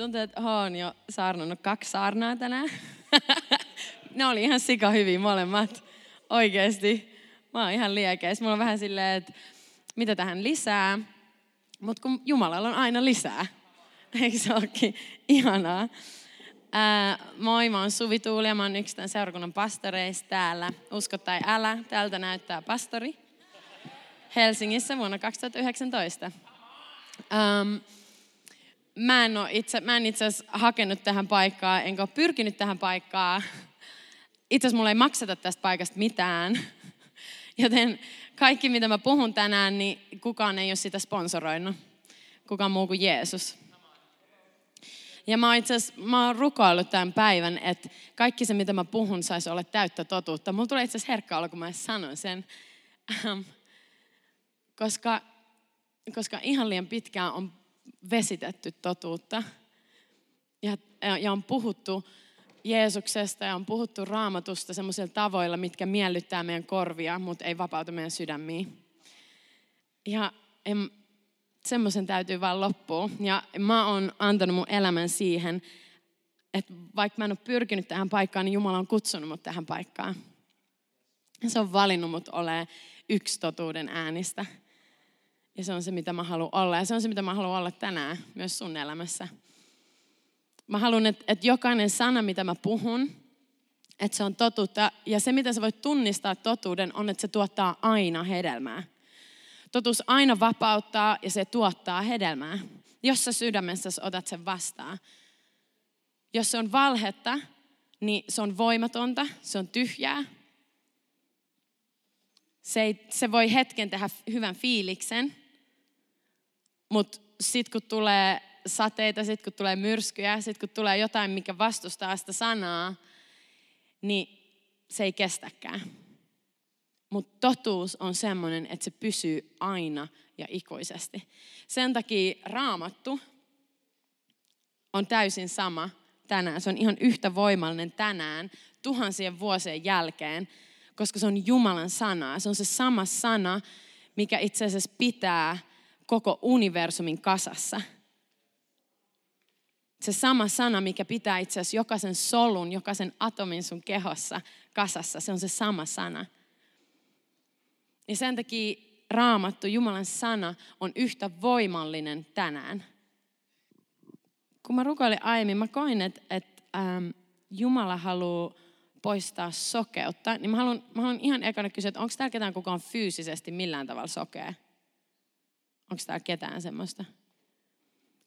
Tuntuu, että oon jo saarnannut kaksi saarnaa tänään. ne oli ihan sika hyvin molemmat. Oikeesti. Mä oon ihan liekeis. Mulla on vähän silleen, että mitä tähän lisää. Mutta kun Jumalalla on aina lisää. Eikö se olekin ihanaa? Ää, moi, mä oon Suvi Tuuli ja mä oon yksi tämän seurakunnan pastoreista täällä. Usko tai älä, täältä näyttää pastori. Helsingissä vuonna 2019. Um, mä en, itse, mä en itse asiassa hakenut tähän paikkaan, enkä ole pyrkinyt tähän paikkaan. Itse asiassa mulla ei makseta tästä paikasta mitään. Joten kaikki, mitä mä puhun tänään, niin kukaan ei ole sitä sponsoroinut. Kukaan muu kuin Jeesus. Ja mä, itse asiassa, mä oon rukoillut tämän päivän, että kaikki se, mitä mä puhun, saisi olla täyttä totuutta. Mulla tulee itse asiassa herkkä olo, kun mä sanon sen. koska, koska ihan liian pitkään on vesitetty totuutta. Ja, ja on puhuttu Jeesuksesta ja on puhuttu raamatusta semmoisilla tavoilla, mitkä miellyttää meidän korvia, mutta ei vapauta meidän sydämiä. Ja semmoisen täytyy vaan loppua. Ja mä oon antanut mun elämän siihen, että vaikka mä en ole pyrkinyt tähän paikkaan, niin Jumala on kutsunut mut tähän paikkaan. Se on valinnut mut olemaan yksi totuuden äänistä. Ja se on se, mitä mä haluan olla. Ja se on se, mitä mä haluan olla tänään myös sun elämässä. Mä haluan, että, että jokainen sana, mitä mä puhun, että se on totuutta. Ja se, mitä sä voit tunnistaa totuuden, on, että se tuottaa aina hedelmää. Totuus aina vapauttaa ja se tuottaa hedelmää, jos sä sydämessä otat sen vastaan. Jos se on valhetta, niin se on voimatonta, se on tyhjää. Se, ei, se voi hetken tehdä hyvän fiiliksen, mutta sitten kun tulee sateita, sitten kun tulee myrskyjä, sitten kun tulee jotain, mikä vastustaa sitä sanaa, niin se ei kestäkään. Mutta totuus on semmoinen, että se pysyy aina ja ikuisesti. Sen takia raamattu on täysin sama tänään. Se on ihan yhtä voimallinen tänään, tuhansien vuosien jälkeen, koska se on Jumalan sana. Se on se sama sana, mikä itse asiassa pitää koko universumin kasassa. Se sama sana, mikä pitää itse asiassa jokaisen solun, jokaisen atomin sun kehossa kasassa, se on se sama sana. Ja sen takia raamattu, Jumalan sana, on yhtä voimallinen tänään. Kun mä rukoilin aiemmin, mä koin, että, että ähm, Jumala haluaa poistaa sokeutta, niin mä haluan, mä haluan ihan ekana kysyä, että onko täällä ketään kukaan fyysisesti millään tavalla sokea? Onko täällä ketään semmoista?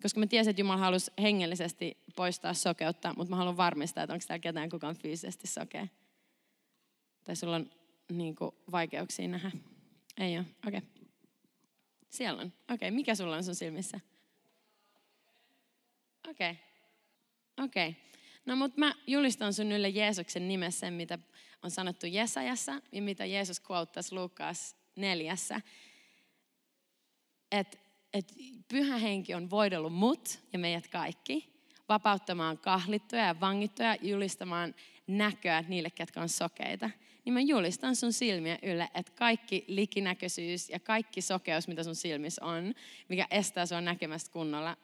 Koska mä tiesin, että Jumala halusi hengellisesti poistaa sokeutta, mutta mä haluan varmistaa, että onko täällä ketään kukaan fyysisesti sokea. Tai sulla on niin kuin, vaikeuksia nähdä. Ei ole, okei. Okay. Siellä on. Okei, okay. mikä sulla on sun silmissä? Okei. Okay. Okei. Okay. No mutta mä julistan sun ylle Jeesuksen nimessä, mitä on sanottu Jesajassa ja mitä Jeesus quottasi Lukas neljässä että et pyhä henki on voidellut mut ja meidät kaikki vapauttamaan kahlittuja ja vangittuja, julistamaan näköä niille, ketkä on sokeita. Niin mä julistan sun silmiä ylle, että kaikki likinäköisyys ja kaikki sokeus, mitä sun silmissä on, mikä estää sua näkemästä kunnolla,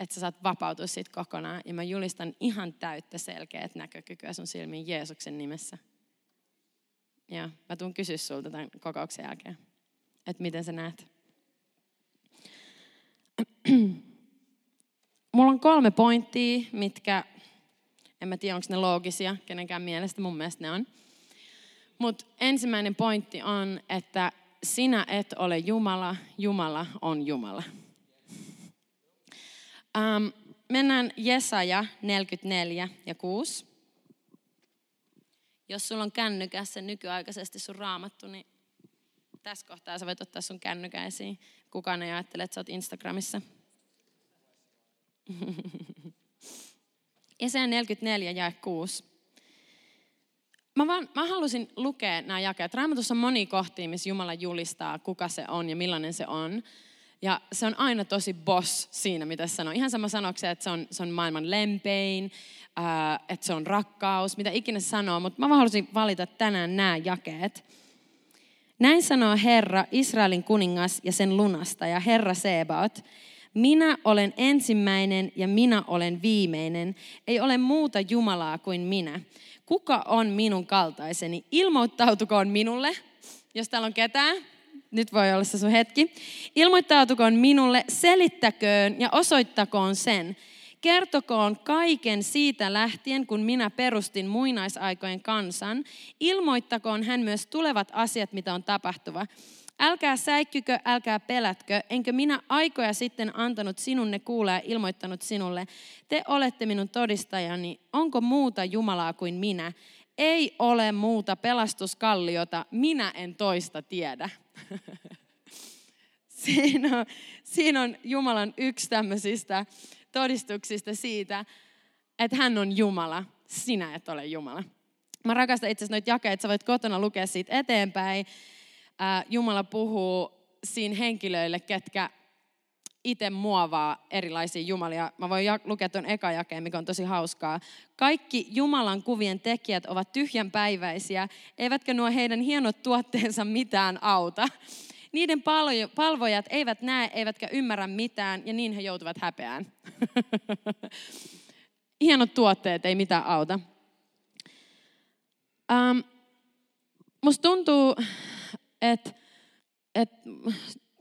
että sä saat vapautua siitä kokonaan. Ja mä julistan ihan täyttä selkeät näkökykyä sun silmiin Jeesuksen nimessä. Ja mä tuun kysyä sulta tämän kokouksen jälkeen, että miten sä näet. Mulla on kolme pointtia, mitkä, en mä tiedä onko ne loogisia kenenkään mielestä, mun mielestä ne on. Mutta ensimmäinen pointti on, että sinä et ole Jumala, Jumala on Jumala. Ähm, mennään Jesaja 44 ja 6. Jos sulla on kännykässä nykyaikaisesti sun raamattu, niin tässä kohtaa sä voit ottaa sun kännykän esiin. Kukaan ei ajattele, että sä oot Instagramissa. Jesaja 44 ja 6. Mä, vaan, mä halusin lukea nämä jakeet. Raamatussa on moni kohtia, missä Jumala julistaa, kuka se on ja millainen se on. Ja se on aina tosi boss siinä, mitä se sanoo. Ihan sama sanoksi, että se on, se on maailman lempein, ää, että se on rakkaus, mitä ikinä se sanoo. Mutta mä halusin valita tänään nämä jakeet. Näin sanoo Herra, Israelin kuningas ja sen lunasta ja Herra Sebaot. Minä olen ensimmäinen ja minä olen viimeinen. Ei ole muuta Jumalaa kuin minä. Kuka on minun kaltaiseni? Ilmoittautukoon minulle, jos täällä on ketään. Nyt voi olla se sun hetki. Ilmoittautukoon minulle, selittäköön ja osoittakoon sen. Kertokoon kaiken siitä lähtien, kun minä perustin muinaisaikojen kansan. Ilmoittakoon hän myös tulevat asiat, mitä on tapahtuva. Älkää säikkykö, älkää pelätkö, enkö minä aikoja sitten antanut sinunne kuulla ja ilmoittanut sinulle. Te olette minun todistajani, onko muuta Jumalaa kuin minä? Ei ole muuta pelastuskalliota, minä en toista tiedä. siinä, on, siinä on Jumalan yksi tämmöisistä todistuksista siitä, että hän on Jumala, sinä et ole Jumala. Mä rakastan itse asiassa noita jakeita, sä voit kotona lukea siitä eteenpäin. Jumala puhuu siinä henkilöille, ketkä itse muovaa erilaisia jumalia. Mä voin lukea tuon eka jakeen, mikä on tosi hauskaa. Kaikki Jumalan kuvien tekijät ovat tyhjänpäiväisiä, eivätkä nuo heidän hienot tuotteensa mitään auta. Niiden palvojat eivät näe eivätkä ymmärrä mitään ja niin he joutuvat häpeään. Hienot tuotteet ei mitään auta. Um, musta tuntuu, että et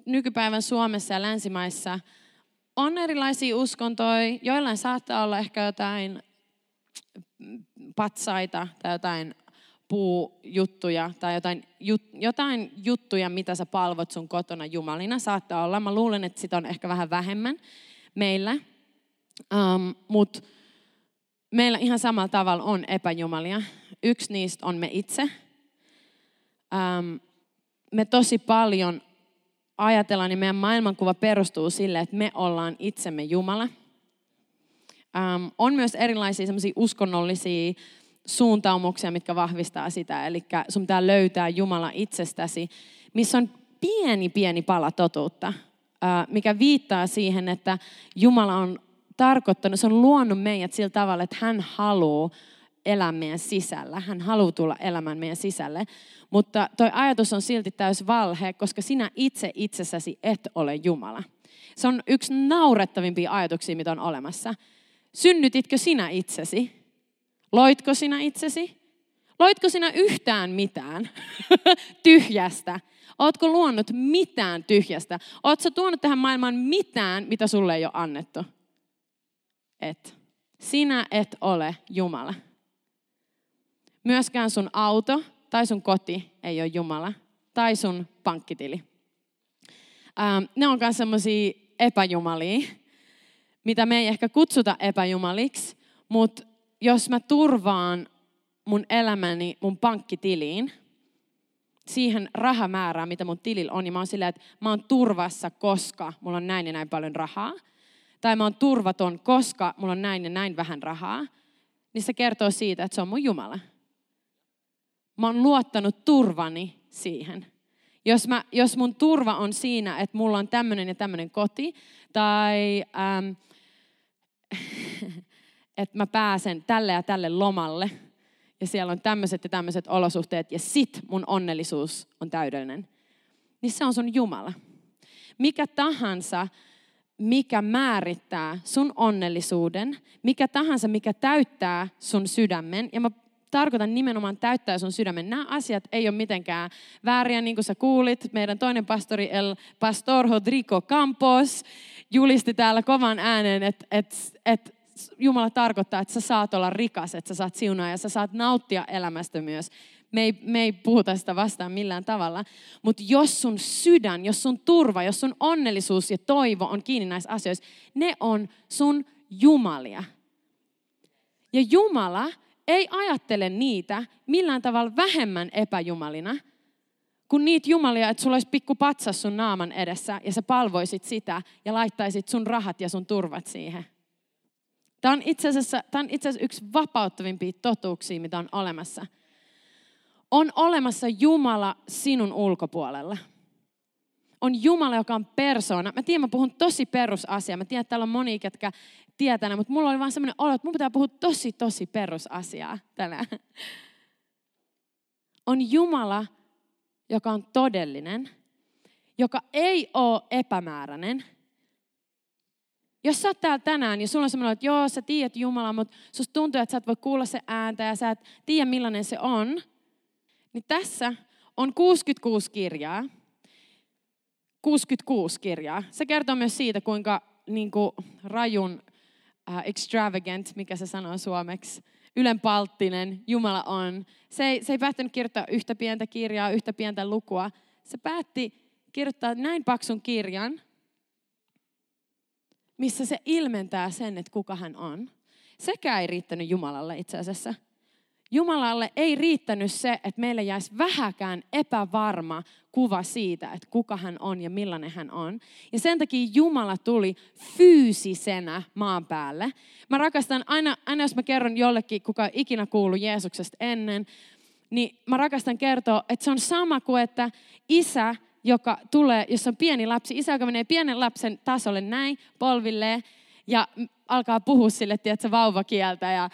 nykypäivän Suomessa ja länsimaissa on erilaisia uskontoja. Joillain saattaa olla ehkä jotain patsaita tai jotain puujuttuja tai jotain, jut, jotain juttuja, mitä sä palvot sun kotona jumalina. Saattaa olla. Mä luulen, että sitä on ehkä vähän vähemmän meillä. Um, Mutta meillä ihan samalla tavalla on epäjumalia. Yksi niistä on me itse. Um, me tosi paljon ajatellaan, niin meidän maailmankuva perustuu sille, että me ollaan itsemme Jumala. Um, on myös erilaisia uskonnollisia suuntaumuksia, mitkä vahvistaa sitä. Eli sun pitää löytää Jumala itsestäsi, missä on pieni, pieni pala totuutta, mikä viittaa siihen, että Jumala on tarkoittanut, se on luonut meidät sillä tavalla, että hän haluaa elää meidän sisällä. Hän haluaa tulla elämään meidän sisälle. Mutta toi ajatus on silti täys valhe, koska sinä itse itsessäsi et ole Jumala. Se on yksi naurettavimpia ajatuksia, mitä on olemassa. Synnytitkö sinä itsesi? Loitko sinä itsesi? Loitko sinä yhtään mitään tyhjästä? Ootko luonut mitään tyhjästä? Ootko tuonut tähän maailmaan mitään, mitä sulle ei ole annettu? Et. Sinä et ole Jumala. Myöskään sun auto tai sun koti ei ole Jumala. Tai sun pankkitili. Ähm, ne on myös sellaisia epäjumalia, mitä me ei ehkä kutsuta epäjumaliksi, mutta jos mä turvaan mun elämäni mun pankkitiliin, siihen rahamäärään, mitä mun tilillä on, niin mä oon silleen, että mä oon turvassa, koska mulla on näin ja näin paljon rahaa. Tai mä oon turvaton, koska mulla on näin ja näin vähän rahaa. Niin se kertoo siitä, että se on mun Jumala. Mä oon luottanut turvani siihen. Jos, mä, jos mun turva on siinä, että mulla on tämmöinen ja tämmöinen koti, tai ähm, että mä pääsen tälle ja tälle lomalle, ja siellä on tämmöiset ja tämmöiset olosuhteet, ja sit mun onnellisuus on täydellinen, niin se on sun Jumala. Mikä tahansa, mikä määrittää sun onnellisuuden, mikä tahansa, mikä täyttää sun sydämen, ja mä tarkoitan nimenomaan täyttää sun sydämen. Nämä asiat ei ole mitenkään vääriä, niin kuin sä kuulit. Meidän toinen pastori, El Pastor Rodrigo Campos, julisti täällä kovan äänen, että et, et Jumala tarkoittaa, että sä saat olla rikas, että sä saat siunaa ja sä saat nauttia elämästä myös. Me ei, me ei puhuta sitä vastaan millään tavalla. Mutta jos sun sydän, jos sun turva, jos sun onnellisuus ja toivo on kiinni näissä asioissa, ne on sun jumalia. Ja Jumala ei ajattele niitä millään tavalla vähemmän epäjumalina kuin niitä jumalia, että sulla olisi pikku patsas sun naaman edessä ja sä palvoisit sitä ja laittaisit sun rahat ja sun turvat siihen. Tämä on itse asiassa, tämä on itse asiassa yksi vapauttavimpia totuuksia, mitä on olemassa. On olemassa Jumala sinun ulkopuolella. On Jumala, joka on persoona. Mä tiedän, mä puhun tosi perusasia. Mä tiedän, että täällä on moni, ketkä tietää, mutta mulla oli vaan semmoinen olo, että mun pitää puhua tosi, tosi perusasiaa tänään. On Jumala, joka on todellinen, joka ei ole epämääräinen. Jos sä oot täällä tänään ja sulla on semmoinen, että joo, sä tiedät Jumala, mutta susta tuntuu, että sä et voi kuulla se ääntä ja sä et tiedä millainen se on, niin tässä on 66 kirjaa. 66 kirjaa. Se kertoo myös siitä, kuinka niin kuin, rajun uh, extravagant, mikä se sanoo suomeksi, ylenpalttinen Jumala on. Se ei, se ei päättänyt kirjoittaa yhtä pientä kirjaa, yhtä pientä lukua. Se päätti kirjoittaa näin paksun kirjan, missä se ilmentää sen, että kuka hän on. Sekä ei riittänyt Jumalalle itse asiassa. Jumalalle ei riittänyt se, että meille jäisi vähäkään epävarma kuva siitä, että kuka hän on ja millainen hän on. Ja sen takia Jumala tuli fyysisenä maan päälle. Mä rakastan aina, aina jos mä kerron jollekin, kuka ikinä kuulu Jeesuksesta ennen, niin mä rakastan kertoa, että se on sama kuin, että isä, joka tulee, jos on pieni lapsi, isä, joka menee pienen lapsen tasolle näin, polvilleen, ja alkaa puhua sille, tiedätkö, vauvakieltä ja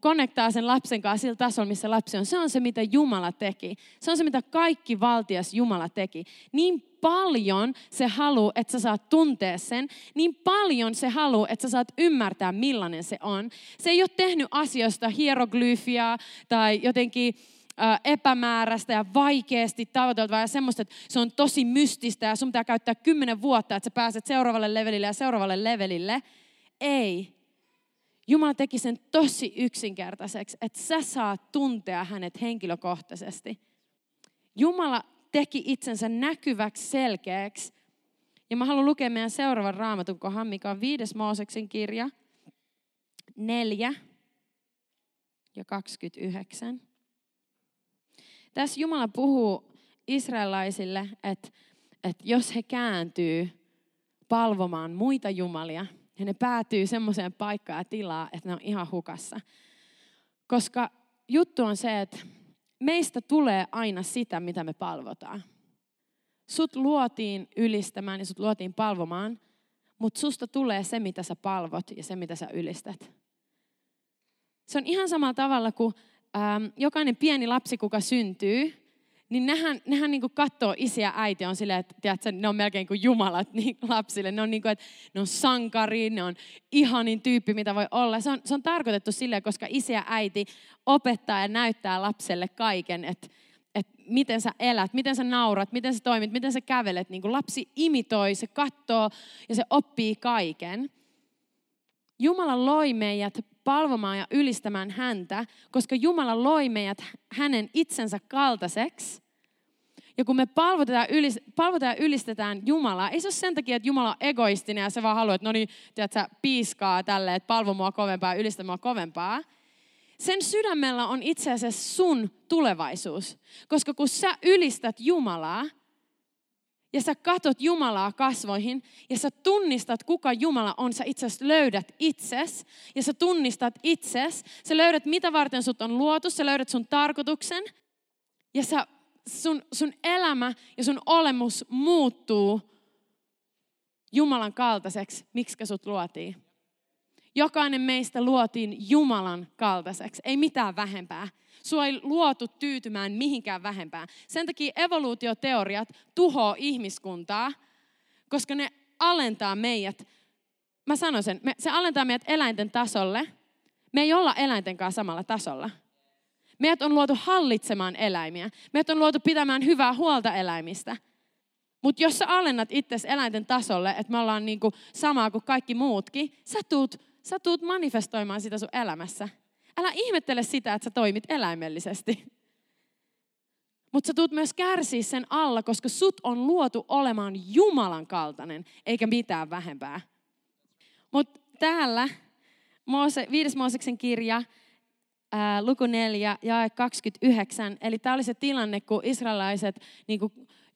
konnektaa sen lapsen kanssa sillä tasolla, missä lapsi on. Se on se, mitä Jumala teki. Se on se, mitä kaikki valtias Jumala teki. Niin paljon se haluaa, että sä saat tuntea sen. Niin paljon se haluaa, että sä saat ymmärtää, millainen se on. Se ei ole tehnyt asioista hieroglyfiaa tai jotenkin epämääräistä ja vaikeasti tavoiteltavaa ja semmoista, että se on tosi mystistä ja sun pitää käyttää kymmenen vuotta, että sä pääset seuraavalle levelille ja seuraavalle levelille. Ei. Jumala teki sen tosi yksinkertaiseksi, että sä saat tuntea hänet henkilökohtaisesti. Jumala teki itsensä näkyväksi, selkeäksi. Ja mä haluan lukea meidän seuraavan raamatun kohan, mikä on viides Mooseksen kirja, neljä ja 29. Tässä Jumala puhuu israelaisille, että, että jos he kääntyy palvomaan muita jumalia, ja ne päätyy semmoiseen paikkaan ja tilaan, että ne on ihan hukassa. Koska juttu on se, että meistä tulee aina sitä, mitä me palvotaan. Sut luotiin ylistämään ja sut luotiin palvomaan, mutta susta tulee se, mitä sä palvot ja se, mitä sä ylistät. Se on ihan samalla tavalla kuin jokainen pieni lapsi, kuka syntyy, niin nehän, nehän niin katsoo isiä ja äiti on silleen, että tiedätkö, ne on melkein kuin jumalat niin lapsille. Ne on, niin kuin, että ne on sankari, ne on ihanin tyyppi, mitä voi olla. Se on, se on tarkoitettu silleen, koska isi ja äiti opettaa ja näyttää lapselle kaiken, että, että miten sä elät, miten sä naurat, miten sä toimit, miten sä kävelet. Niin kuin lapsi imitoi, se katsoo ja se oppii kaiken. Jumala loi meidät palvomaan ja ylistämään häntä, koska Jumala loi meidät hänen itsensä kaltaiseksi. Ja kun me palvotetaan, ylis, palvotetaan ja ylistetään Jumalaa, ei se ole sen takia, että Jumala on egoistinen ja se vaan haluaa, että no niin, tiedätkö, piiskaa tälle, että palvo mua kovempaa ja ylistä mua kovempaa. Sen sydämellä on itse asiassa sun tulevaisuus. Koska kun sä ylistät Jumalaa, ja sä katot Jumalaa kasvoihin ja sä tunnistat, kuka Jumala on, sä itse asiassa löydät itses ja sä tunnistat itses. Sä löydät, mitä varten sut on luotu, sä löydät sun tarkoituksen ja sä, sun, sun elämä ja sun olemus muuttuu Jumalan kaltaiseksi, miksi sut luotiin. Jokainen meistä luotiin Jumalan kaltaiseksi, ei mitään vähempää. Sua ei luotu tyytymään mihinkään vähempään. Sen takia evoluutioteoriat tuhoaa ihmiskuntaa, koska ne alentaa meidät, mä sanon sen, se alentaa meidät eläinten tasolle. Me ei olla eläinten kanssa samalla tasolla. Meidät on luotu hallitsemaan eläimiä. Meidät on luotu pitämään hyvää huolta eläimistä. Mutta jos sä alennat itsesi eläinten tasolle, että me ollaan niinku samaa kuin kaikki muutkin, sä tuut, sä tuut manifestoimaan sitä sun elämässä. Älä ihmettele sitä, että sä toimit eläimellisesti. Mutta sä tuut myös kärsiä sen alla, koska sut on luotu olemaan Jumalan kaltainen, eikä mitään vähempää. Mutta täällä Moose, viides Mooseksen kirja, ää, luku 4, jae 29. Eli tämä oli se tilanne, kun israelaiset niin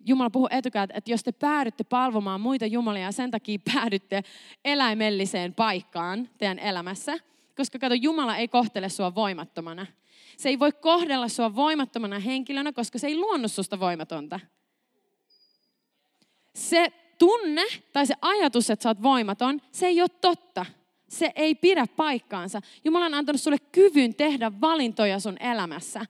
Jumala puhuu etukäteen, että jos te päädytte palvomaan muita jumalia ja sen takia päädytte eläimelliseen paikkaan teidän elämässä, koska kato, Jumala ei kohtele sua voimattomana. Se ei voi kohdella sua voimattomana henkilönä, koska se ei luonut susta voimatonta. Se tunne tai se ajatus, että sä oot voimaton, se ei ole totta. Se ei pidä paikkaansa. Jumala on antanut sulle kyvyn tehdä valintoja sun elämässä.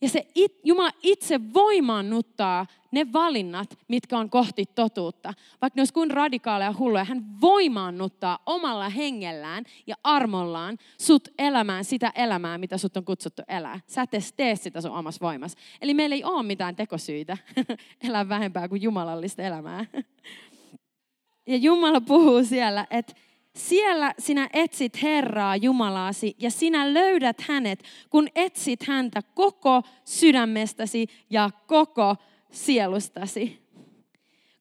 Ja se it, Jumala itse voimaannuttaa ne valinnat, mitkä on kohti totuutta. Vaikka ne olisi kuin radikaaleja hulluja, hän voimaannuttaa omalla hengellään ja armollaan sut elämään sitä elämää, mitä sut on kutsuttu elää. Sä et edes tee sitä sun omassa voimassa. Eli meillä ei ole mitään tekosyitä elää vähempää kuin jumalallista elämää. Ja Jumala puhuu siellä, että siellä sinä etsit Herraa Jumalaasi ja sinä löydät hänet, kun etsit häntä koko sydämestäsi ja koko sielustasi.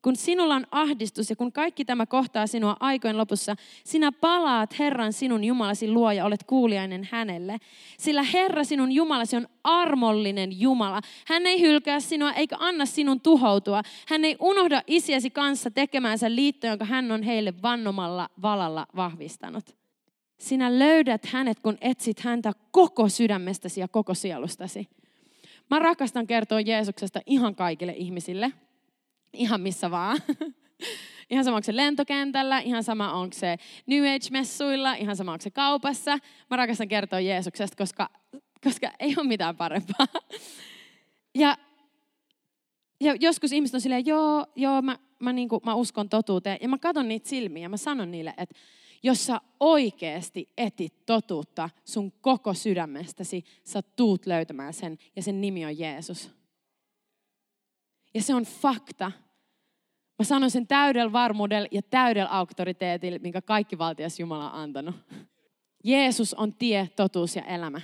Kun sinulla on ahdistus ja kun kaikki tämä kohtaa sinua aikojen lopussa, sinä palaat Herran sinun Jumalasi luo ja olet kuulijainen hänelle. Sillä Herra sinun Jumalasi on armollinen Jumala. Hän ei hylkää sinua eikä anna sinun tuhoutua. Hän ei unohda isiäsi kanssa tekemäänsä liitto, jonka hän on heille vannomalla valalla vahvistanut. Sinä löydät hänet, kun etsit häntä koko sydämestäsi ja koko sielustasi. Mä rakastan kertoa Jeesuksesta ihan kaikille ihmisille – ihan missä vaan. Ihan sama onko se lentokentällä, ihan sama onko se New Age-messuilla, ihan sama onko se kaupassa. Mä rakastan kertoa Jeesuksesta, koska, koska ei ole mitään parempaa. Ja, ja joskus ihmiset on silleen, joo, joo, mä, mä, niinku, mä uskon totuuteen. Ja mä katson niitä silmiä ja mä sanon niille, että jos sä oikeasti etit totuutta sun koko sydämestäsi, sä tuut löytämään sen ja sen nimi on Jeesus. Ja se on fakta. Mä sanon sen täydellä varmuudella ja täydellä auktoriteetilla, minkä kaikki valtias Jumala on antanut. Jeesus on tie, totuus ja elämä.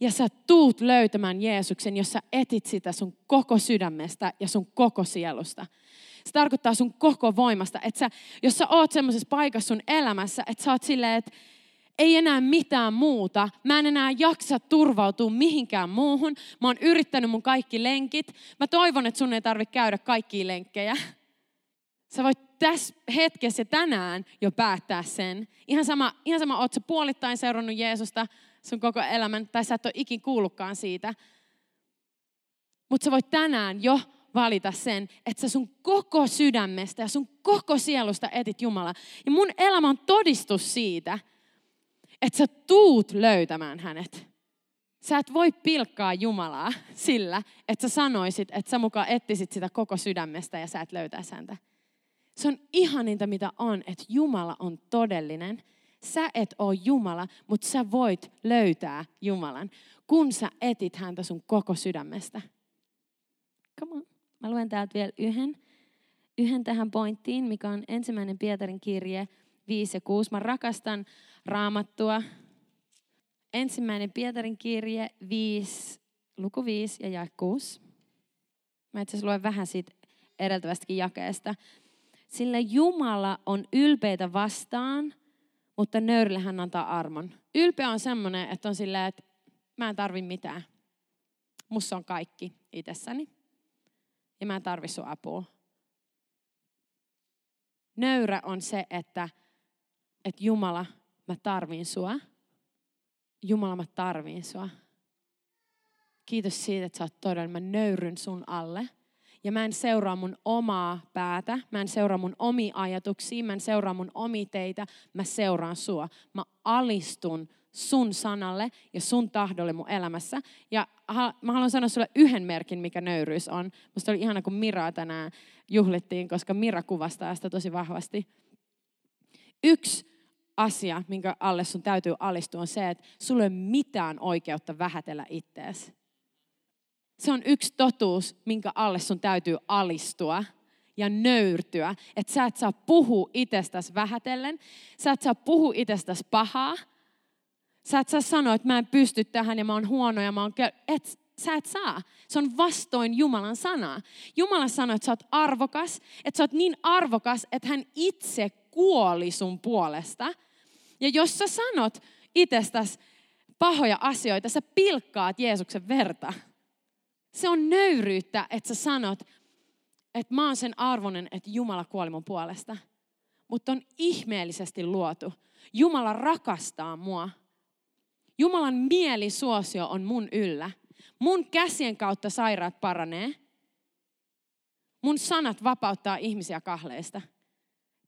Ja sä tuut löytämään Jeesuksen, jos sä etit sitä sun koko sydämestä ja sun koko sielusta. Se tarkoittaa sun koko voimasta. Että sä, jos sä oot semmoisessa paikassa sun elämässä, että sä oot silleen, että ei enää mitään muuta. Mä en enää jaksa turvautua mihinkään muuhun. Mä oon yrittänyt mun kaikki lenkit. Mä toivon, että sun ei tarvitse käydä kaikkia lenkkejä. Sä voit tässä hetkessä tänään jo päättää sen. Ihan sama, ihan sama oot sä puolittain seurannut Jeesusta sun koko elämän, tai sä et ole ikin kuullutkaan siitä. Mutta sä voit tänään jo valita sen, että sä sun koko sydämestä ja sun koko sielusta etit Jumalaa. Ja mun elämä on todistus siitä, että sä tuut löytämään hänet. Sä et voi pilkkaa Jumalaa sillä, että sä sanoisit, että sä mukaan ettisit sitä koko sydämestä ja sä et löytää häntä. Se on ihaninta, mitä on, että Jumala on todellinen. Sä et ole Jumala, mutta sä voit löytää Jumalan, kun sä etit häntä sun koko sydämestä. Come on. Mä luen täältä vielä yhden, yhden tähän pointtiin, mikä on ensimmäinen Pietarin kirje 5 ja 6. Mä rakastan raamattua. Ensimmäinen Pietarin kirje 5, luku 5 ja jae 6. Mä itse luen vähän siitä edeltävästäkin jakeesta. Sillä Jumala on ylpeitä vastaan, mutta nöyrille hän antaa armon. Ylpeä on semmoinen, että on silleen, että mä en tarvi mitään. Mussa on kaikki itsessäni. Ja mä en tarvi sun apua. Nöyrä on se, että, että Jumala, mä tarvin sua. Jumala, mä tarvin sua. Kiitos siitä, että sä oot todella, mä nöyryn sun alle. Ja mä en seuraa mun omaa päätä, mä en seuraa mun omi ajatuksia, mä en seuraa mun omi teitä, mä seuraan sua. Mä alistun sun sanalle ja sun tahdolle mun elämässä. Ja mä haluan sanoa sulle yhden merkin, mikä nöyryys on. Musta oli ihana, kun Miraa tänään juhlittiin, koska Mira kuvastaa sitä tosi vahvasti. Yksi asia, minkä alle sun täytyy alistua, on se, että sulla ei ole mitään oikeutta vähätellä ittees. Se on yksi totuus, minkä alle sun täytyy alistua ja nöyrtyä. Että sä et saa puhua itsestäsi vähätellen. Sä et saa puhua itsestäsi pahaa. Sä et saa sanoa, että mä en pysty tähän ja mä oon huono ja mä oon... Et, sä et saa. Se on vastoin Jumalan sanaa. Jumala sanoi, että sä oot arvokas, että sä oot niin arvokas, että hän itse kuoli sun puolesta. Ja jos sä sanot itsestäsi pahoja asioita, sä pilkkaat Jeesuksen verta. Se on nöyryyttä, että sä sanot, että mä oon sen arvoinen, että Jumala kuoli mun puolesta. Mutta on ihmeellisesti luotu. Jumala rakastaa mua. Jumalan mielisuosio on mun yllä. Mun käsien kautta sairaat paranee. Mun sanat vapauttaa ihmisiä kahleista.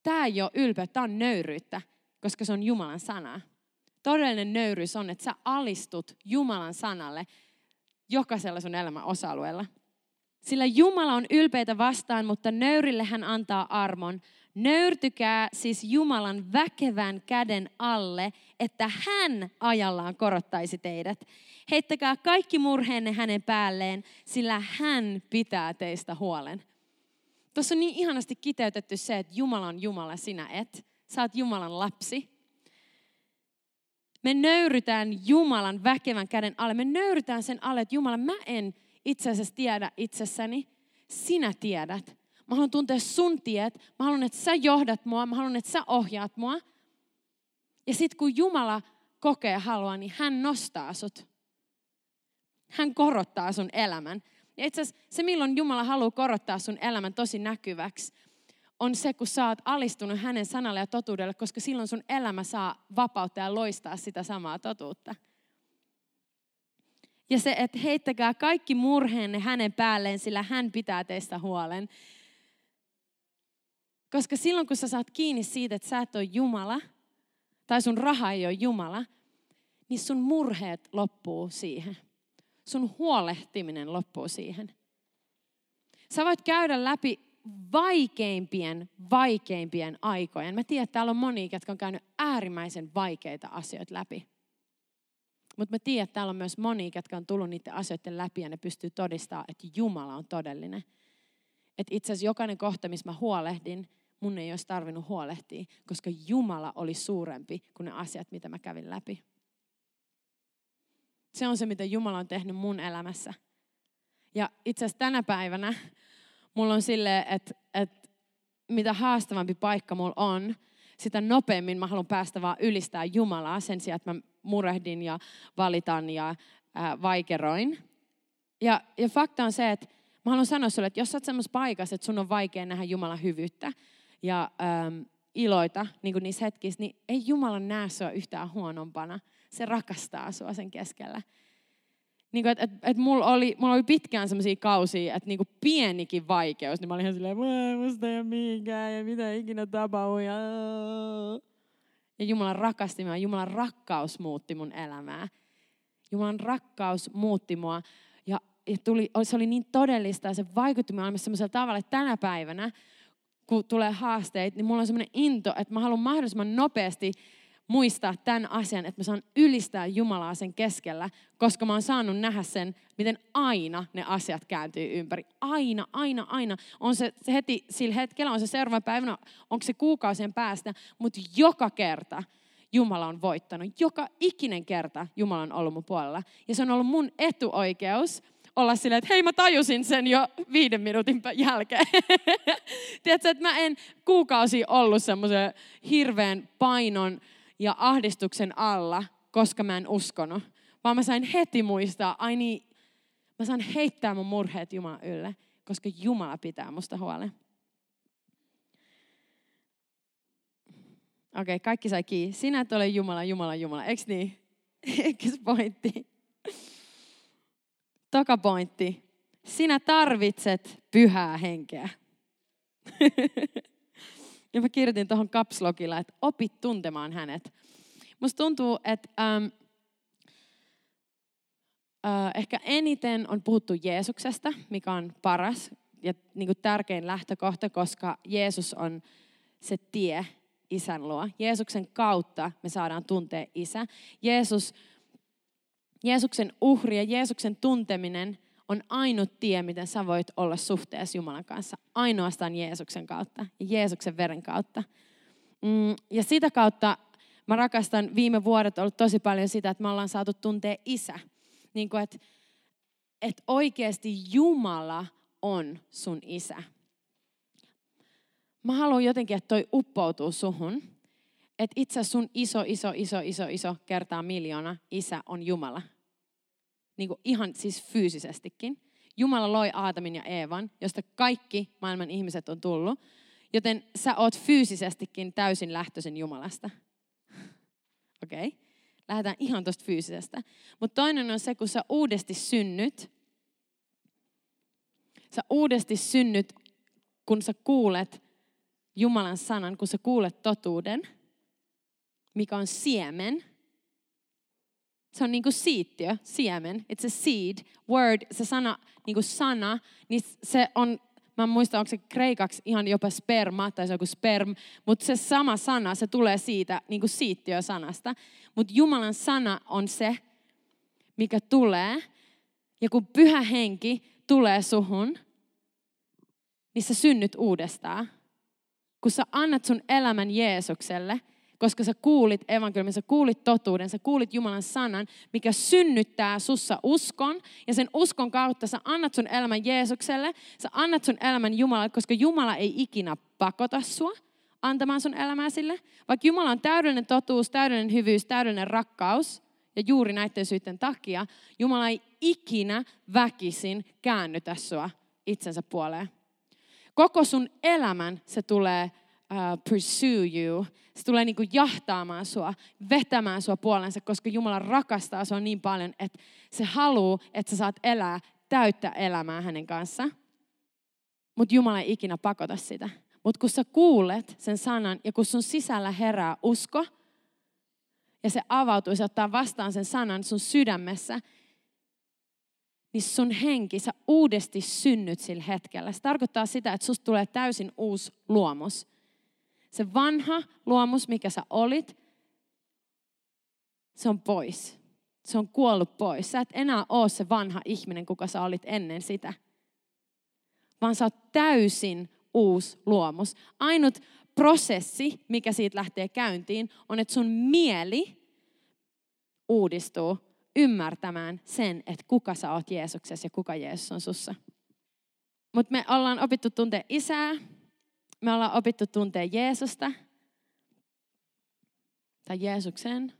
Tämä ei ole ylpeyttä, tämä on nöyryyttä, koska se on Jumalan sana. Todellinen nöyryys on, että sä alistut Jumalan sanalle jokaisella sun elämän osa-alueella. Sillä Jumala on ylpeitä vastaan, mutta nöyrille hän antaa armon. Nöyrtykää siis Jumalan väkevän käden alle, että hän ajallaan korottaisi teidät. Heittäkää kaikki murheenne hänen päälleen, sillä hän pitää teistä huolen. Tuossa on niin ihanasti kiteytetty se, että Jumala on Jumala, sinä et. Oot Jumalan lapsi. Me nöyrytään Jumalan väkevän käden alle. Me nöyrytään sen alle, että Jumala, mä en itse asiassa tiedä itsessäni. Sinä tiedät. Mä haluan tuntea sun tiet. Mä haluan, että sä johdat mua. Mä haluan, että sä ohjaat mua. Ja sitten kun Jumala kokee halua, niin hän nostaa sut. Hän korottaa sun elämän. Ja itse asiassa se, milloin Jumala haluaa korottaa sun elämän tosi näkyväksi, on se, kun sä oot alistunut hänen sanalle ja totuudelle, koska silloin sun elämä saa vapauttaa ja loistaa sitä samaa totuutta. Ja se, että heittäkää kaikki murheenne hänen päälleen, sillä hän pitää teistä huolen. Koska silloin, kun sä saat kiinni siitä, että sä et ole Jumala, tai sun raha ei ole Jumala, niin sun murheet loppuu siihen. Sun huolehtiminen loppuu siihen. Sä voit käydä läpi vaikeimpien, vaikeimpien aikojen. Mä tiedän, että täällä on moni, jotka on käynyt äärimmäisen vaikeita asioita läpi. Mutta mä tiedän, että täällä on myös moni, jotka on tullut niiden asioiden läpi ja ne pystyy todistamaan, että Jumala on todellinen. Että itse asiassa jokainen kohta, missä mä huolehdin, mun ei olisi tarvinnut huolehtia, koska Jumala oli suurempi kuin ne asiat, mitä mä kävin läpi. Se on se, mitä Jumala on tehnyt mun elämässä. Ja itse asiassa tänä päivänä mulla on silleen, että, että mitä haastavampi paikka mulla on, sitä nopeammin mä haluan päästä vaan ylistää Jumalaa sen sijaan, että mä murehdin ja valitan ja ää, vaikeroin. Ja, ja fakta on se, että mä haluan sanoa sulle, että jos sä oot semmoisessa paikassa, että sun on vaikea nähdä Jumalan hyvyyttä ja äm, iloita niin kuin niissä hetkissä, niin ei Jumala näe sua yhtään huonompana. Se rakastaa sua sen keskellä. Niin kuin, että et, et mulla, oli, mulla oli pitkään semmoisia kausia, että niin kuin pienikin vaikeus, niin mä olin ihan silleen, musta ei ole mihinkään ja mitä ikinä tapahtuu. Ja, ja Jumalan rakasti mua, Jumalan rakkaus muutti mun elämää. Jumalan rakkaus muutti mua ja, ja tuli, se oli niin todellista ja se vaikutti minua semmoisella tavalla, että tänä päivänä, kun tulee haasteita, niin mulla on semmoinen into, että mä haluan mahdollisimman nopeasti muistaa tämän asian, että mä saan ylistää Jumalaa sen keskellä, koska mä oon saanut nähdä sen, miten aina ne asiat kääntyy ympäri. Aina, aina, aina. On se, se heti sillä hetkellä, on se seuraava päivänä, onko se kuukausien päästä, mutta joka kerta Jumala on voittanut. Joka ikinen kerta Jumala on ollut mun puolella. Ja se on ollut mun etuoikeus olla silleen, että hei mä tajusin sen jo viiden minuutin jälkeen. Tiedätkö, että mä en kuukausi ollut semmoisen hirveän painon ja ahdistuksen alla, koska mä en uskonut. Vaan mä sain heti muistaa, ai niin, mä saan heittää mun murheet Jumalan ylle, koska Jumala pitää musta huolen. Okei, okay, kaikki sai kiinni. Sinä et ole Jumala, Jumala, Jumala. Eikö niin? Eikö pointti? Toka pointti. Sinä tarvitset pyhää henkeä. Ja mä kirjoitin tuohon kapslogilla, että opit tuntemaan hänet. Musta tuntuu, että ähm, äh, ehkä eniten on puhuttu Jeesuksesta, mikä on paras ja niin kuin tärkein lähtökohta, koska Jeesus on se tie isän luo. Jeesuksen kautta me saadaan tuntea isä. Jeesus, Jeesuksen uhri ja Jeesuksen tunteminen – on ainut tie, miten sä voit olla suhteessa Jumalan kanssa. Ainoastaan Jeesuksen kautta ja Jeesuksen veren kautta. Mm, ja sitä kautta mä rakastan viime vuodet ollut tosi paljon sitä, että me ollaan saatu tuntea isä. Niin kuin, että, että oikeasti Jumala on sun isä. Mä haluan jotenkin, että toi uppoutuu suhun. Että itse sun iso, iso, iso, iso, iso kertaa miljoona isä on Jumala niin kuin ihan siis fyysisestikin. Jumala loi Aatamin ja Eevan, josta kaikki maailman ihmiset on tullut. Joten sä oot fyysisestikin täysin lähtöisin Jumalasta. Okei? Okay. Lähdetään ihan tuosta fyysisestä. Mutta toinen on se, kun sä uudesti synnyt. Sä uudesti synnyt, kun sä kuulet Jumalan sanan, kun sä kuulet totuuden, mikä on siemen. Se on niin kuin siittiö, siemen. It's a seed, word, se sana, niin kuin sana, niin se on Mä en muista, onko se kreikaksi ihan jopa sperma tai se on joku sperm, mutta se sama sana, se tulee siitä niin kuin siittiö-sanasta. Mutta Jumalan sana on se, mikä tulee. Ja kun pyhä henki tulee suhun, niin sä synnyt uudestaan. Kun sä annat sun elämän Jeesukselle, koska sä kuulit evankeliumin, sä kuulit totuuden, sä kuulit Jumalan sanan, mikä synnyttää sussa uskon, ja sen uskon kautta sä annat sun elämän Jeesukselle, sä annat sun elämän Jumalalle, koska Jumala ei ikinä pakota sua antamaan sun elämää sille. Vaikka Jumala on täydellinen totuus, täydellinen hyvyys, täydellinen rakkaus, ja juuri näiden syiden takia Jumala ei ikinä väkisin käännytä sua itsensä puoleen. Koko sun elämän se tulee uh, pursue you. Se tulee niin kuin jahtaamaan sua, vetämään sua puolensa, koska Jumala rakastaa sua niin paljon, että se haluaa, että sä saat elää täyttä elämää hänen kanssa. Mutta Jumala ei ikinä pakota sitä. Mutta kun sä kuulet sen sanan ja kun sun sisällä herää usko, ja se avautuu, se ottaa vastaan sen sanan sun sydämessä, niin sun henki, sä uudesti synnyt sillä hetkellä. Se tarkoittaa sitä, että susta tulee täysin uusi luomus. Se vanha luomus, mikä sä olit, se on pois. Se on kuollut pois. Sä et enää ole se vanha ihminen, kuka sä olit ennen sitä. Vaan sä oot täysin uusi luomus. Ainut prosessi, mikä siitä lähtee käyntiin, on, että sun mieli uudistuu ymmärtämään sen, että kuka sä oot Jeesuksessa ja kuka Jeesus on sussa. Mutta me ollaan opittu tuntea isää, me ollaan opittu tuntea Jeesusta, tai Jeesuksen,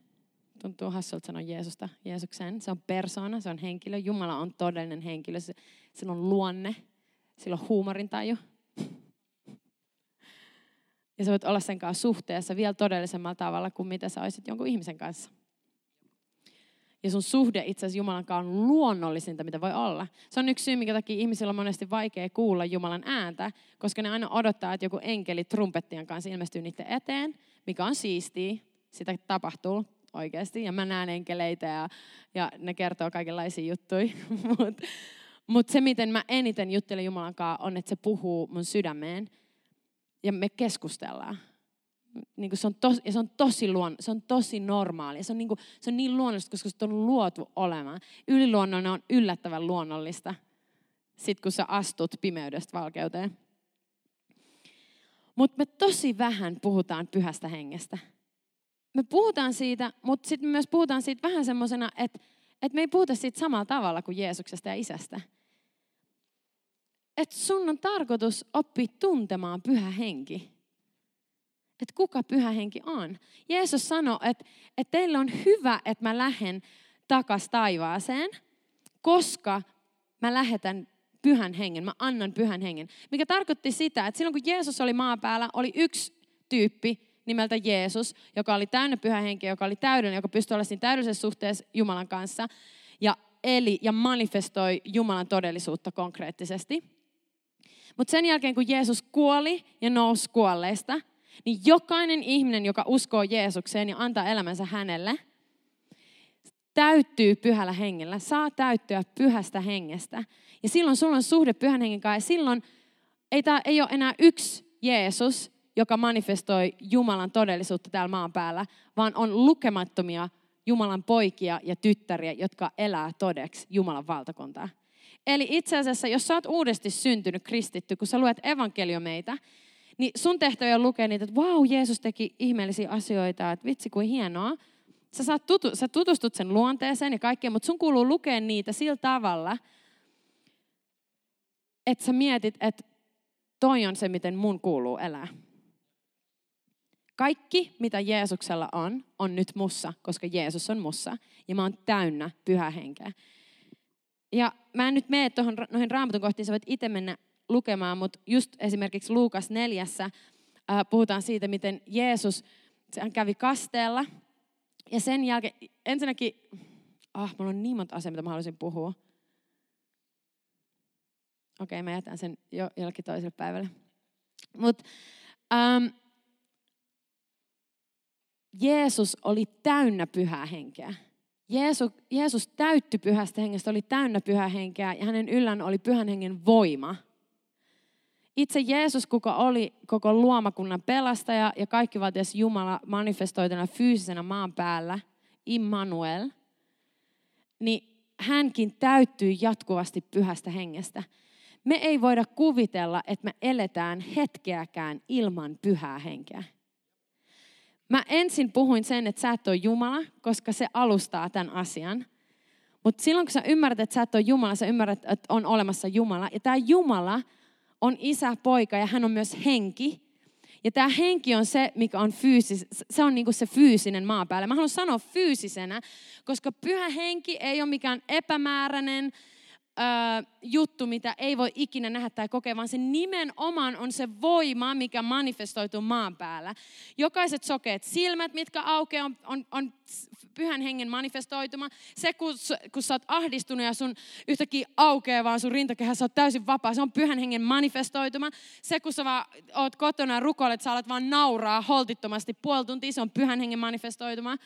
tuntuu hassulta sanoa Jeesusta, Jeesuksen. Se on persona, se on henkilö. Jumala on todellinen henkilö. Se, sillä on luonne, sillä on huumorintaju. Ja sä voit olla sen kanssa suhteessa vielä todellisemmalla tavalla kuin mitä sä olisit jonkun ihmisen kanssa. Ja sun suhde itse asiassa Jumalan kanssa on luonnollisinta, mitä voi olla. Se on yksi syy, minkä takia ihmisillä on monesti vaikea kuulla Jumalan ääntä, koska ne aina odottaa, että joku enkeli trumpettien kanssa ilmestyy niiden eteen, mikä on siistiä. Sitä tapahtuu oikeasti. Ja mä näen enkeleitä ja, ja ne kertoo kaikenlaisia juttuja. Mutta mut se, miten mä eniten juttelen Jumalan kanssa, on, että se puhuu mun sydämeen ja me keskustellaan niin kuin se, on tos, ja se, on tosi luon, se on tosi normaali. Se on, niin kuin, se on niin luonnollista, koska se on luotu olemaan. Yliluonnollinen on yllättävän luonnollista, sit kun sä astut pimeydestä valkeuteen. Mutta me tosi vähän puhutaan pyhästä hengestä. Me puhutaan siitä, mutta sitten me myös puhutaan siitä vähän semmoisena, että, että me ei puhuta siitä samalla tavalla kuin Jeesuksesta ja Isästä. Että sun on tarkoitus oppia tuntemaan pyhä henki että kuka pyhä henki on. Jeesus sanoi, että, että teille on hyvä, että mä lähden takas taivaaseen, koska mä lähetän pyhän hengen, mä annan pyhän hengen. Mikä tarkoitti sitä, että silloin kun Jeesus oli maapäällä, oli yksi tyyppi nimeltä Jeesus, joka oli täynnä pyhä henki, joka oli täydellinen, joka pystyi olla siinä täydellisessä suhteessa Jumalan kanssa ja eli ja manifestoi Jumalan todellisuutta konkreettisesti. Mutta sen jälkeen, kun Jeesus kuoli ja nousi kuolleista, niin jokainen ihminen, joka uskoo Jeesukseen ja antaa elämänsä hänelle, täyttyy pyhällä hengellä, saa täyttyä pyhästä hengestä. Ja silloin sulla on suhde pyhän hengen kanssa. Ja silloin ei, tää, ei ole enää yksi Jeesus, joka manifestoi Jumalan todellisuutta täällä maan päällä, vaan on lukemattomia Jumalan poikia ja tyttäriä, jotka elää todeksi Jumalan valtakuntaa. Eli itse asiassa, jos sä oot uudesti syntynyt kristitty, kun sä luet evankeliumeita, niin sun tehtävä on lukea niitä, että vau, Jeesus teki ihmeellisiä asioita, että vitsi kuin hienoa. Sä, saat tutu, sä tutustut sen luonteeseen ja kaikkeen, mutta sun kuuluu lukea niitä sillä tavalla, että sä mietit, että toi on se, miten mun kuuluu elää. Kaikki, mitä Jeesuksella on, on nyt mussa, koska Jeesus on mussa. Ja mä oon täynnä pyhä henkeä. Ja mä en nyt mene tuohon, noihin raamatun kohtiin, sä voit itse mennä lukemaan, mutta just esimerkiksi Luukas neljässä äh, puhutaan siitä, miten Jeesus, hän kävi kasteella. Ja sen jälkeen, ensinnäkin, ah, mulla on niin monta asiaa, mitä mä haluaisin puhua. Okei, mä jätän sen jo jollekin toiselle päivälle. Mutta ähm, Jeesus oli täynnä pyhää henkeä. Jeesus, Jeesus täytty pyhästä hengestä, oli täynnä pyhää henkeä ja hänen yllään oli pyhän hengen voima. Itse Jeesus, kuka oli koko luomakunnan pelastaja ja kaikki valtias Jumala manifestoituna fyysisenä maan päällä, Immanuel, niin hänkin täyttyy jatkuvasti pyhästä hengestä. Me ei voida kuvitella, että me eletään hetkeäkään ilman pyhää henkeä. Mä ensin puhuin sen, että sä et ole Jumala, koska se alustaa tämän asian. Mutta silloin kun sä ymmärrät, että sä et ole Jumala, sä ymmärrät, että on olemassa Jumala. Ja tämä Jumala on isä, poika ja hän on myös henki. Ja tämä henki on se, mikä on fyysis, se on niinku se fyysinen maa päällä. Mä haluan sanoa fyysisenä, koska pyhä henki ei ole mikään epämääräinen, juttu, mitä ei voi ikinä nähdä tai kokea, vaan se nimenomaan on se voima, mikä manifestoituu maan päällä. Jokaiset sokeet silmät, mitkä aukeaa, on, on, on pyhän hengen manifestoituma. Se, kun, kun sä oot ahdistunut ja sun yhtäkkiä aukeaa vaan sun rintakehä, sä oot täysin vapaa. Se on pyhän hengen manifestoituma. Se, kun sä vaan oot kotona rukoilet, sä alat vaan nauraa holtittomasti puoli tuntia, se on pyhän hengen manifestoituma.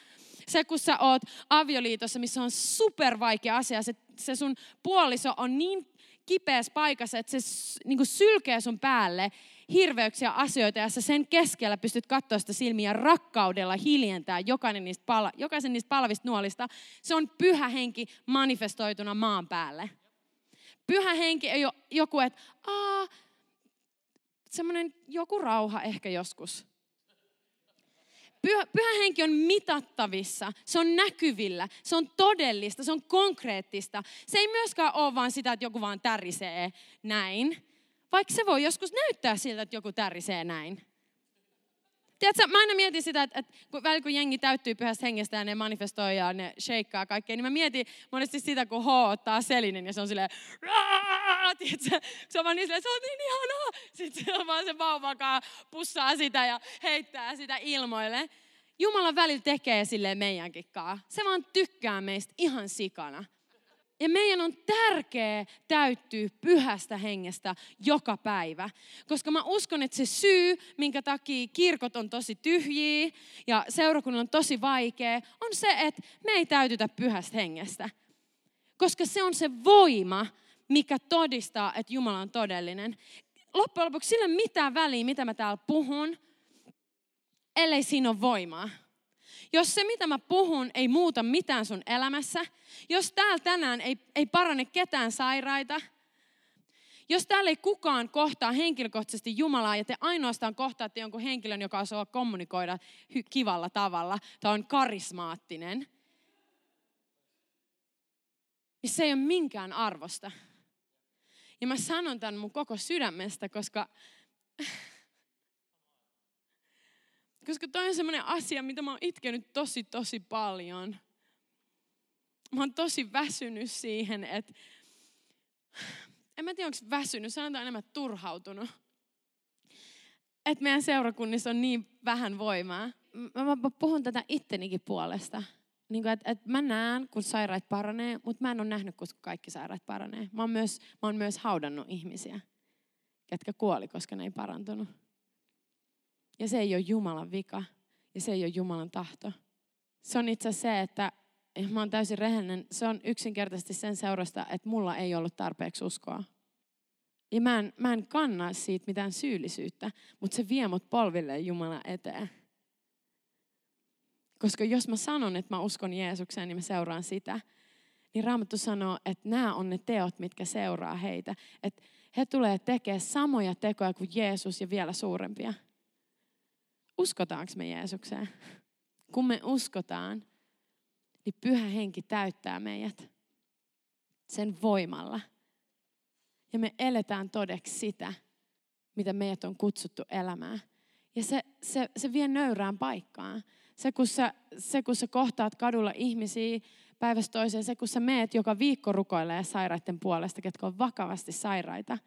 Se, kun sä oot avioliitossa, missä on super vaikea asia, se, se sun puoliso on niin kipeässä paikassa, että se niin kuin sylkee sun päälle hirveyksiä asioita, ja sä sen keskellä pystyt katsoa sitä silmiä rakkaudella hiljentää jokainen niistä pala, jokaisen niistä palavista nuolista. Se on pyhä henki manifestoituna maan päälle. Pyhä henki ei ole joku, että Aa, semmoinen joku rauha ehkä joskus. Pyhä, pyhä henki on mitattavissa, se on näkyvillä, se on todellista, se on konkreettista. Se ei myöskään ole vain sitä, että joku vaan tärisee näin, vaikka se voi joskus näyttää siltä, että joku tärisee näin. Tiedätkö, mä aina mietin sitä, että, että kun, välillä kun jengi täyttyy pyhästä hengestä ja ne manifestoi ja ne shakeaa kaikkea, niin mä mietin monesti sitä, kun H ottaa selinen ja se on silleen, tiedätkö, se on vaan niin silleen, se on niin ihanaa. Sitten se on vaan se vauvakaa pussaa sitä ja heittää sitä ilmoille. Jumala välillä tekee sille meidänkin kaa. Se vaan tykkää meistä ihan sikana. Ja meidän on tärkeää täyttyä pyhästä hengestä joka päivä. Koska mä uskon, että se syy, minkä takia kirkot on tosi tyhjiä ja seurakunnan on tosi vaikea, on se, että me ei täytytä pyhästä hengestä. Koska se on se voima, mikä todistaa, että Jumala on todellinen. Loppujen lopuksi sillä mitään väliä, mitä mä täällä puhun, ellei siinä ole voimaa. Jos se, mitä mä puhun, ei muuta mitään sun elämässä, jos täällä tänään ei, ei parane ketään sairaita, jos täällä ei kukaan kohtaa henkilökohtaisesti Jumalaa ja te ainoastaan kohtaatte jonkun henkilön, joka osaa kommunikoida kivalla tavalla tai on karismaattinen, niin se ei ole minkään arvosta. Ja mä sanon tämän mun koko sydämestä, koska koska toi on semmoinen asia, mitä mä oon itkenyt tosi, tosi paljon. Mä oon tosi väsynyt siihen, että en mä tiedä, onko väsynyt, sanotaan enemmän turhautunut. Että meidän seurakunnissa on niin vähän voimaa. Mä, mä puhun tätä ittenikin puolesta. Niin kuin, että, että mä näen, kun sairaat paranee, mutta mä en ole nähnyt, kun kaikki sairaat paranee. Mä oon myös, mä oon myös haudannut ihmisiä, ketkä kuoli, koska ne ei parantunut. Ja se ei ole Jumalan vika. Ja se ei ole Jumalan tahto. Se on itse se, että mä oon täysin rehellinen. Se on yksinkertaisesti sen seurasta, että mulla ei ollut tarpeeksi uskoa. Ja mä en, mä en kanna siitä mitään syyllisyyttä, mutta se vie mut polville Jumala eteen. Koska jos mä sanon, että mä uskon Jeesukseen, niin mä seuraan sitä. Niin Raamattu sanoo, että nämä on ne teot, mitkä seuraa heitä. Että he tulee tekemään samoja tekoja kuin Jeesus ja vielä suurempia. Uskotaanko me Jeesukseen? Kun me uskotaan, niin pyhä henki täyttää meidät sen voimalla. Ja me eletään todeksi sitä, mitä meidät on kutsuttu elämään. Ja se, se, se vie nöyrään paikkaan. Se kun, sä, se, kun sä kohtaat kadulla ihmisiä, päivästä toiseen se, kun sä meet joka viikko rukoilee sairaiden puolesta, ketkä on vakavasti sairaita.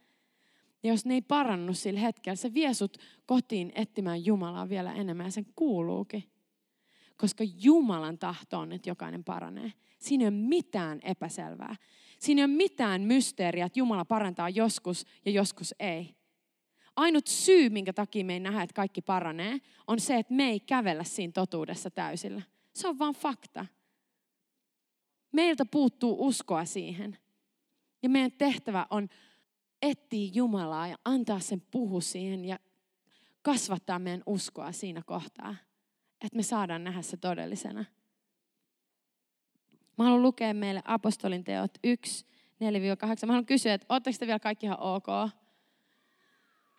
Ja jos ne ei parannu sillä hetkellä, se vie sut kotiin etsimään Jumalaa vielä enemmän ja sen kuuluukin. Koska Jumalan tahto on, että jokainen paranee. Siinä ei ole mitään epäselvää. Siinä ei ole mitään mysteeriä, että Jumala parantaa joskus ja joskus ei. Ainut syy, minkä takia me ei nähdä, että kaikki paranee, on se, että me ei kävellä siinä totuudessa täysillä. Se on vain fakta. Meiltä puuttuu uskoa siihen. Ja meidän tehtävä on etsiä Jumalaa ja antaa sen puhu siihen ja kasvattaa meidän uskoa siinä kohtaa. Että me saadaan nähdä se todellisena. Mä haluan lukea meille apostolin teot 1, 4-8. Mä haluan kysyä, että ootteko te vielä kaikki ihan ok?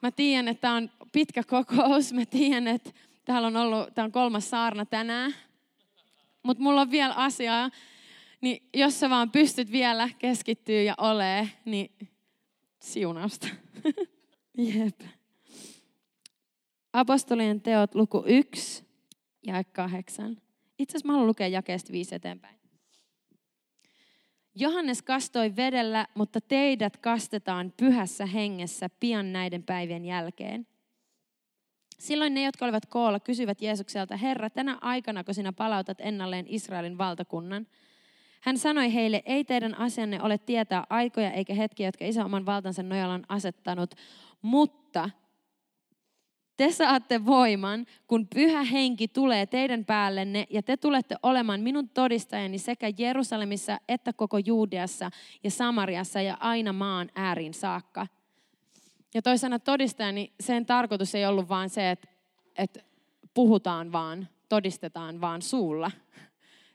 Mä tiedän, että tämä on pitkä kokous. Mä tiedän, että täällä on ollut, tämä on kolmas saarna tänään. Mutta mulla on vielä asiaa. Niin jos sä vaan pystyt vielä keskittyä ja olee, niin siunausta. Jep. Apostolien teot luku 1 ja 8. Itse asiassa mä haluan lukea jakeesta 5 eteenpäin. Johannes kastoi vedellä, mutta teidät kastetaan pyhässä hengessä pian näiden päivien jälkeen. Silloin ne, jotka olivat koolla, kysyivät Jeesukselta, Herra, tänä aikana, kun sinä palautat ennalleen Israelin valtakunnan? Hän sanoi heille, ei teidän asianne ole tietää aikoja eikä hetkiä, jotka isä oman valtansa nojalla on asettanut, mutta te saatte voiman, kun pyhä henki tulee teidän päällenne ja te tulette olemaan minun todistajani sekä Jerusalemissa että koko Juudeassa ja Samariassa ja aina maan ääriin saakka. Ja toisena todistajani, sen tarkoitus ei ollut vaan se, että, että puhutaan vaan, todistetaan vaan suulla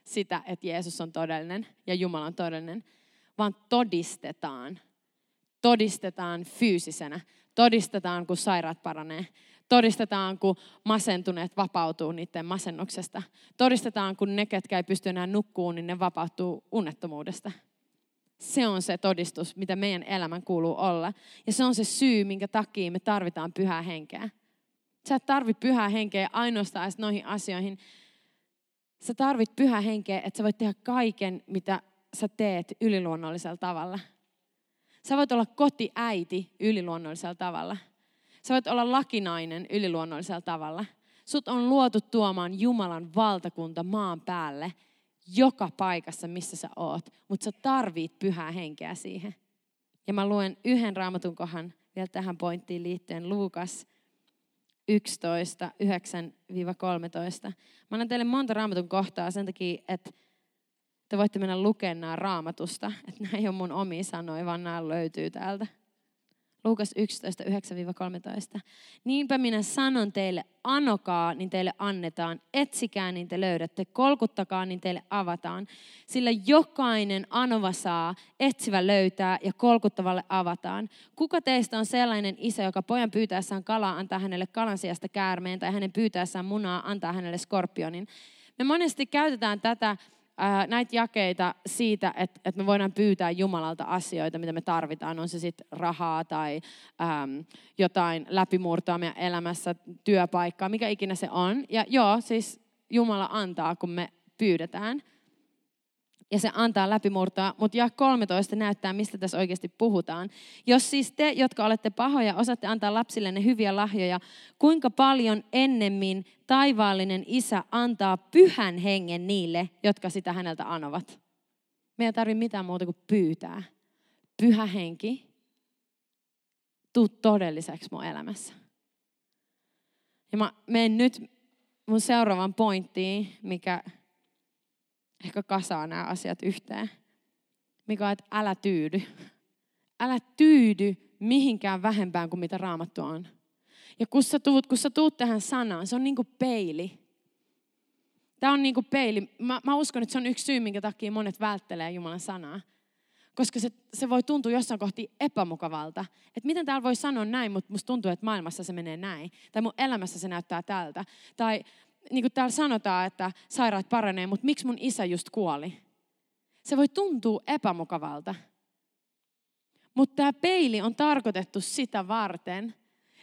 sitä, että Jeesus on todellinen ja Jumala on todellinen, vaan todistetaan. Todistetaan fyysisenä. Todistetaan, kun sairaat paranee Todistetaan, kun masentuneet vapautuu niiden masennuksesta. Todistetaan, kun ne, ketkä ei pysty enää nukkuun, niin ne vapautuu unnettomuudesta. Se on se todistus, mitä meidän elämän kuuluu olla. Ja se on se syy, minkä takia me tarvitaan pyhää henkeä. Sä et tarvi pyhää henkeä ainoastaan noihin asioihin. Sä tarvit pyhää henkeä, että sä voit tehdä kaiken, mitä sä teet yliluonnollisella tavalla. Sä voit olla kotiäiti yliluonnollisella tavalla. Sä voit olla lakinainen yliluonnollisella tavalla. Sut on luotu tuomaan Jumalan valtakunta maan päälle joka paikassa, missä sä oot. Mutta sä tarvit pyhää henkeä siihen. Ja mä luen yhden raamatun kohan vielä tähän pointtiin liittyen. Luukas 11, 9-13. Mä annan teille monta raamatun kohtaa sen takia, että te voitte mennä lukemaan nämä raamatusta. Että nämä ei ole mun omia sanoja, vaan nämä löytyy täältä. Luukas 11, 9-13. Niinpä minä sanon teille, anokaa, niin teille annetaan. Etsikää, niin te löydätte. Kolkuttakaa, niin teille avataan. Sillä jokainen anova saa, etsivä löytää ja kolkuttavalle avataan. Kuka teistä on sellainen isä, joka pojan pyytäessään kalaa antaa hänelle kalan sijasta käärmeen tai hänen pyytäessään munaa antaa hänelle skorpionin? Me monesti käytetään tätä näitä jakeita siitä, että, että me voidaan pyytää Jumalalta asioita, mitä me tarvitaan. On se sitten rahaa tai äm, jotain läpimurtoa meidän elämässä, työpaikkaa, mikä ikinä se on. Ja joo, siis Jumala antaa, kun me pyydetään – ja se antaa läpimurtoa, mutta ja 13 näyttää, mistä tässä oikeasti puhutaan. Jos siis te, jotka olette pahoja, osaatte antaa lapsillenne hyviä lahjoja, kuinka paljon ennemmin taivaallinen isä antaa pyhän hengen niille, jotka sitä häneltä anovat? Meidän ei tarvitse mitään muuta kuin pyytää. Pyhä henki, tuu todelliseksi mun elämässä. Ja mä menen nyt mun seuraavan pointtiin, mikä ehkä kasaa nämä asiat yhteen. Mikä on, että älä tyydy. Älä tyydy mihinkään vähempään kuin mitä raamattu on. Ja kun sä tuut, kun sä tuut tähän sanaan, se on niin kuin peili. Tämä on niin kuin peili. Mä, mä uskon, että se on yksi syy, minkä takia monet välttelee Jumalan sanaa. Koska se, se voi tuntua jossain kohti epämukavalta. Että miten täällä voi sanoa näin, mutta musta tuntuu, että maailmassa se menee näin. Tai mun elämässä se näyttää tältä. Tai niin kuin täällä sanotaan, että sairaat paranee, mutta miksi mun isä just kuoli? Se voi tuntua epämukavalta. Mutta tämä peili on tarkoitettu sitä varten,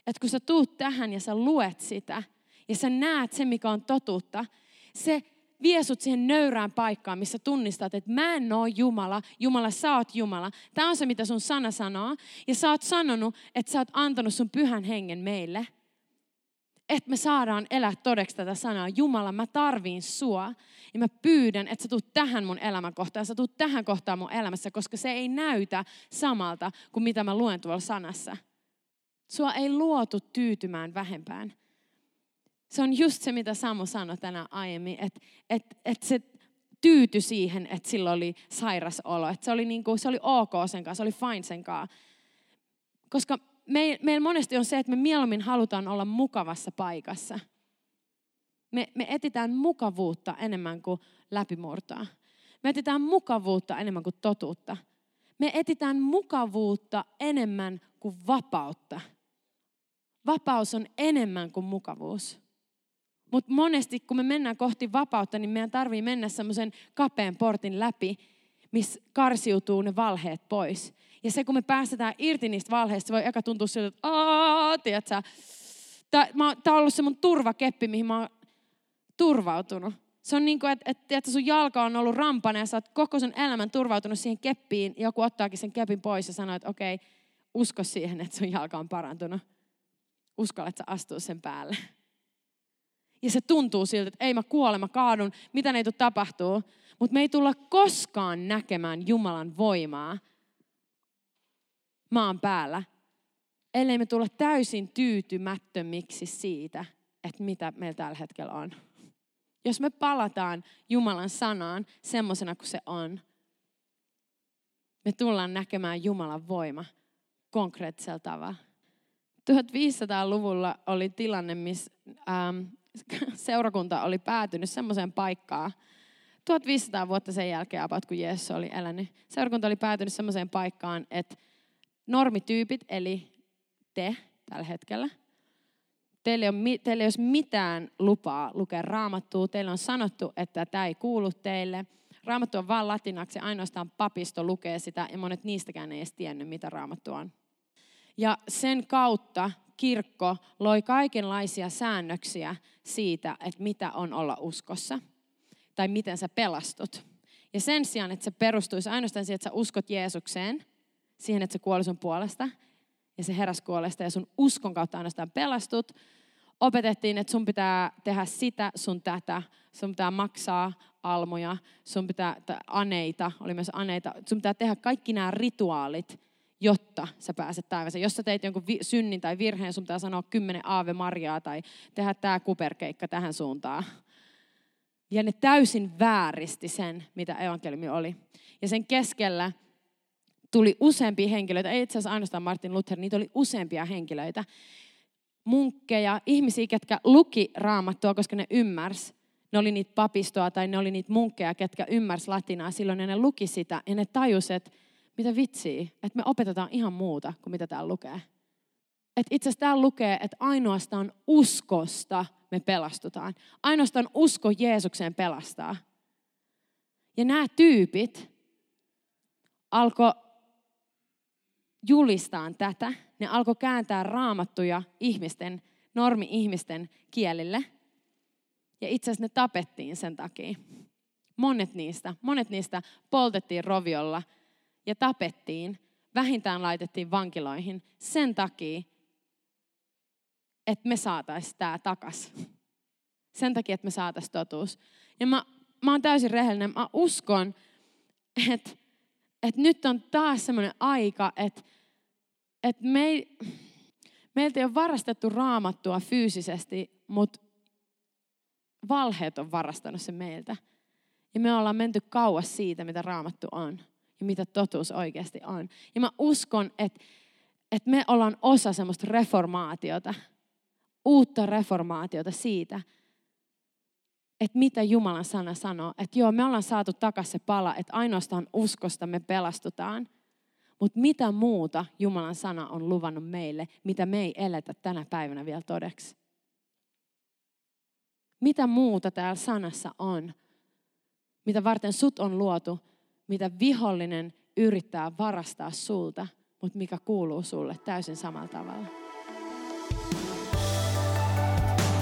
että kun sä tuut tähän ja sä luet sitä, ja sä näet se, mikä on totuutta, se vie sut siihen nöyrään paikkaan, missä tunnistat, että mä en oo Jumala, Jumala sä oot Jumala. Tämä on se, mitä sun sana sanoo. Ja sä oot sanonut, että sä oot antanut sun pyhän hengen meille. Että me saadaan elää todeksi tätä sanaa. Jumala, mä tarviin sua. Ja mä pyydän, että sä tuut tähän mun elämänkohtaan, sä tuut tähän kohtaan mun elämässä, koska se ei näytä samalta kuin mitä mä luen tuolla sanassa. Sua ei luotu tyytymään vähempään. Se on just se, mitä Samu sanoi tänään aiemmin, että et, et se tyyty siihen, että sillä oli sairas olo. Että se oli, niinku, se oli ok sen kanssa, se oli fine sen kanssa. Koska me, meillä monesti on se, että me mieluummin halutaan olla mukavassa paikassa. Me, me etitään mukavuutta enemmän kuin läpimurtoa. Me etitään mukavuutta enemmän kuin totuutta. Me etitään mukavuutta enemmän kuin vapautta. Vapaus on enemmän kuin mukavuus. Mutta monesti, kun me mennään kohti vapautta, niin meidän tarvii mennä semmoisen kapean portin läpi, missä karsiutuu ne valheet pois. Ja se, kun me päästetään irti niistä valheista, se voi eka tuntua siltä, että aah, tiedätkö, tämä on ollut se mun turvakeppi, mihin mä oon turvautunut. Se on niin kuin, että, että, että sun jalka on ollut rampana ja sä oot koko sun elämän turvautunut siihen keppiin. Joku ottaakin sen kepin pois ja sanoo, että okei, usko siihen, että sun jalka on parantunut. Uskallat sä astua sen päälle. Ja se tuntuu siltä, että ei mä kuole, mä kaadun, mitä ei tule tapahtuu. Mutta me ei tulla koskaan näkemään Jumalan voimaa maan päällä, ellei me tulla täysin tyytymättömiksi siitä, että mitä meillä tällä hetkellä on. Jos me palataan Jumalan sanaan semmoisena kuin se on, me tullaan näkemään Jumalan voima konkreettisella tavalla. 1500-luvulla oli tilanne, missä ähm, seurakunta oli päätynyt semmoiseen paikkaan, 1500 vuotta sen jälkeen kun Jeesus oli elänyt, seurakunta oli päätynyt semmoiseen paikkaan, että normityypit, eli te tällä hetkellä, teille ei, ole, teille ei ole mitään lupaa lukea raamattua. Teille on sanottu, että tämä ei kuulu teille. Raamattu on vain latinaksi, ainoastaan papisto lukee sitä, ja monet niistäkään ei edes tiennyt, mitä raamattu on. Ja sen kautta kirkko loi kaikenlaisia säännöksiä siitä, että mitä on olla uskossa, tai miten sä pelastut. Ja sen sijaan, että se perustuisi ainoastaan siihen, että sä uskot Jeesukseen, siihen, että se kuoli sun puolesta, ja se heräs kuolesta, ja sun uskon kautta ainoastaan pelastut, opetettiin, että sun pitää tehdä sitä, sun tätä, sun pitää maksaa almoja, sun pitää, aneita, oli myös aneita, sun pitää tehdä kaikki nämä rituaalit, jotta sä pääset taivaseen. Jos sä teit jonkun vi- synnin tai virheen, sun pitää sanoa kymmenen aave marjaa tai tehdä tämä kuperkeikka tähän suuntaan. Ja ne täysin vääristi sen, mitä evankeliumi oli. Ja sen keskellä tuli useampia henkilöitä, ei itse asiassa ainoastaan Martin Luther, niitä oli useampia henkilöitä, munkkeja, ihmisiä, ketkä luki raamattua, koska ne ymmärsi. Ne oli niitä papistoa tai ne oli niitä munkkeja, ketkä ymmärsi latinaa silloin ja ne luki sitä ja ne tajus, että mitä vitsiä, että me opetetaan ihan muuta kuin mitä täällä lukee. Että itse asiassa täällä lukee, että ainoastaan uskosta me pelastutaan. Ainoastaan usko Jeesukseen pelastaa. Ja nämä tyypit alkoi julistaan tätä. Ne alkoi kääntää raamattuja ihmisten, normi-ihmisten kielille. Ja itse asiassa ne tapettiin sen takia. Monet niistä, monet niistä poltettiin roviolla ja tapettiin. Vähintään laitettiin vankiloihin sen takia, että me saataisiin tämä takas. Sen takia, että me saataisiin totuus. Ja mä, mä oon täysin rehellinen. Mä uskon, että että nyt on taas semmoinen aika, että, että me, meiltä ei ole varastettu raamattua fyysisesti, mutta valheet on varastanut se meiltä. Ja me ollaan menty kauas siitä, mitä raamattu on ja mitä totuus oikeasti on. Ja mä uskon, että, että me ollaan osa semmoista reformaatiota, uutta reformaatiota siitä, että mitä Jumalan sana sanoo. Että joo, me ollaan saatu takaisin se pala, että ainoastaan uskosta me pelastutaan. Mutta mitä muuta Jumalan sana on luvannut meille, mitä me ei eletä tänä päivänä vielä todeksi? Mitä muuta täällä sanassa on, mitä varten sut on luotu, mitä vihollinen yrittää varastaa sulta, mutta mikä kuuluu sulle täysin samalla tavalla?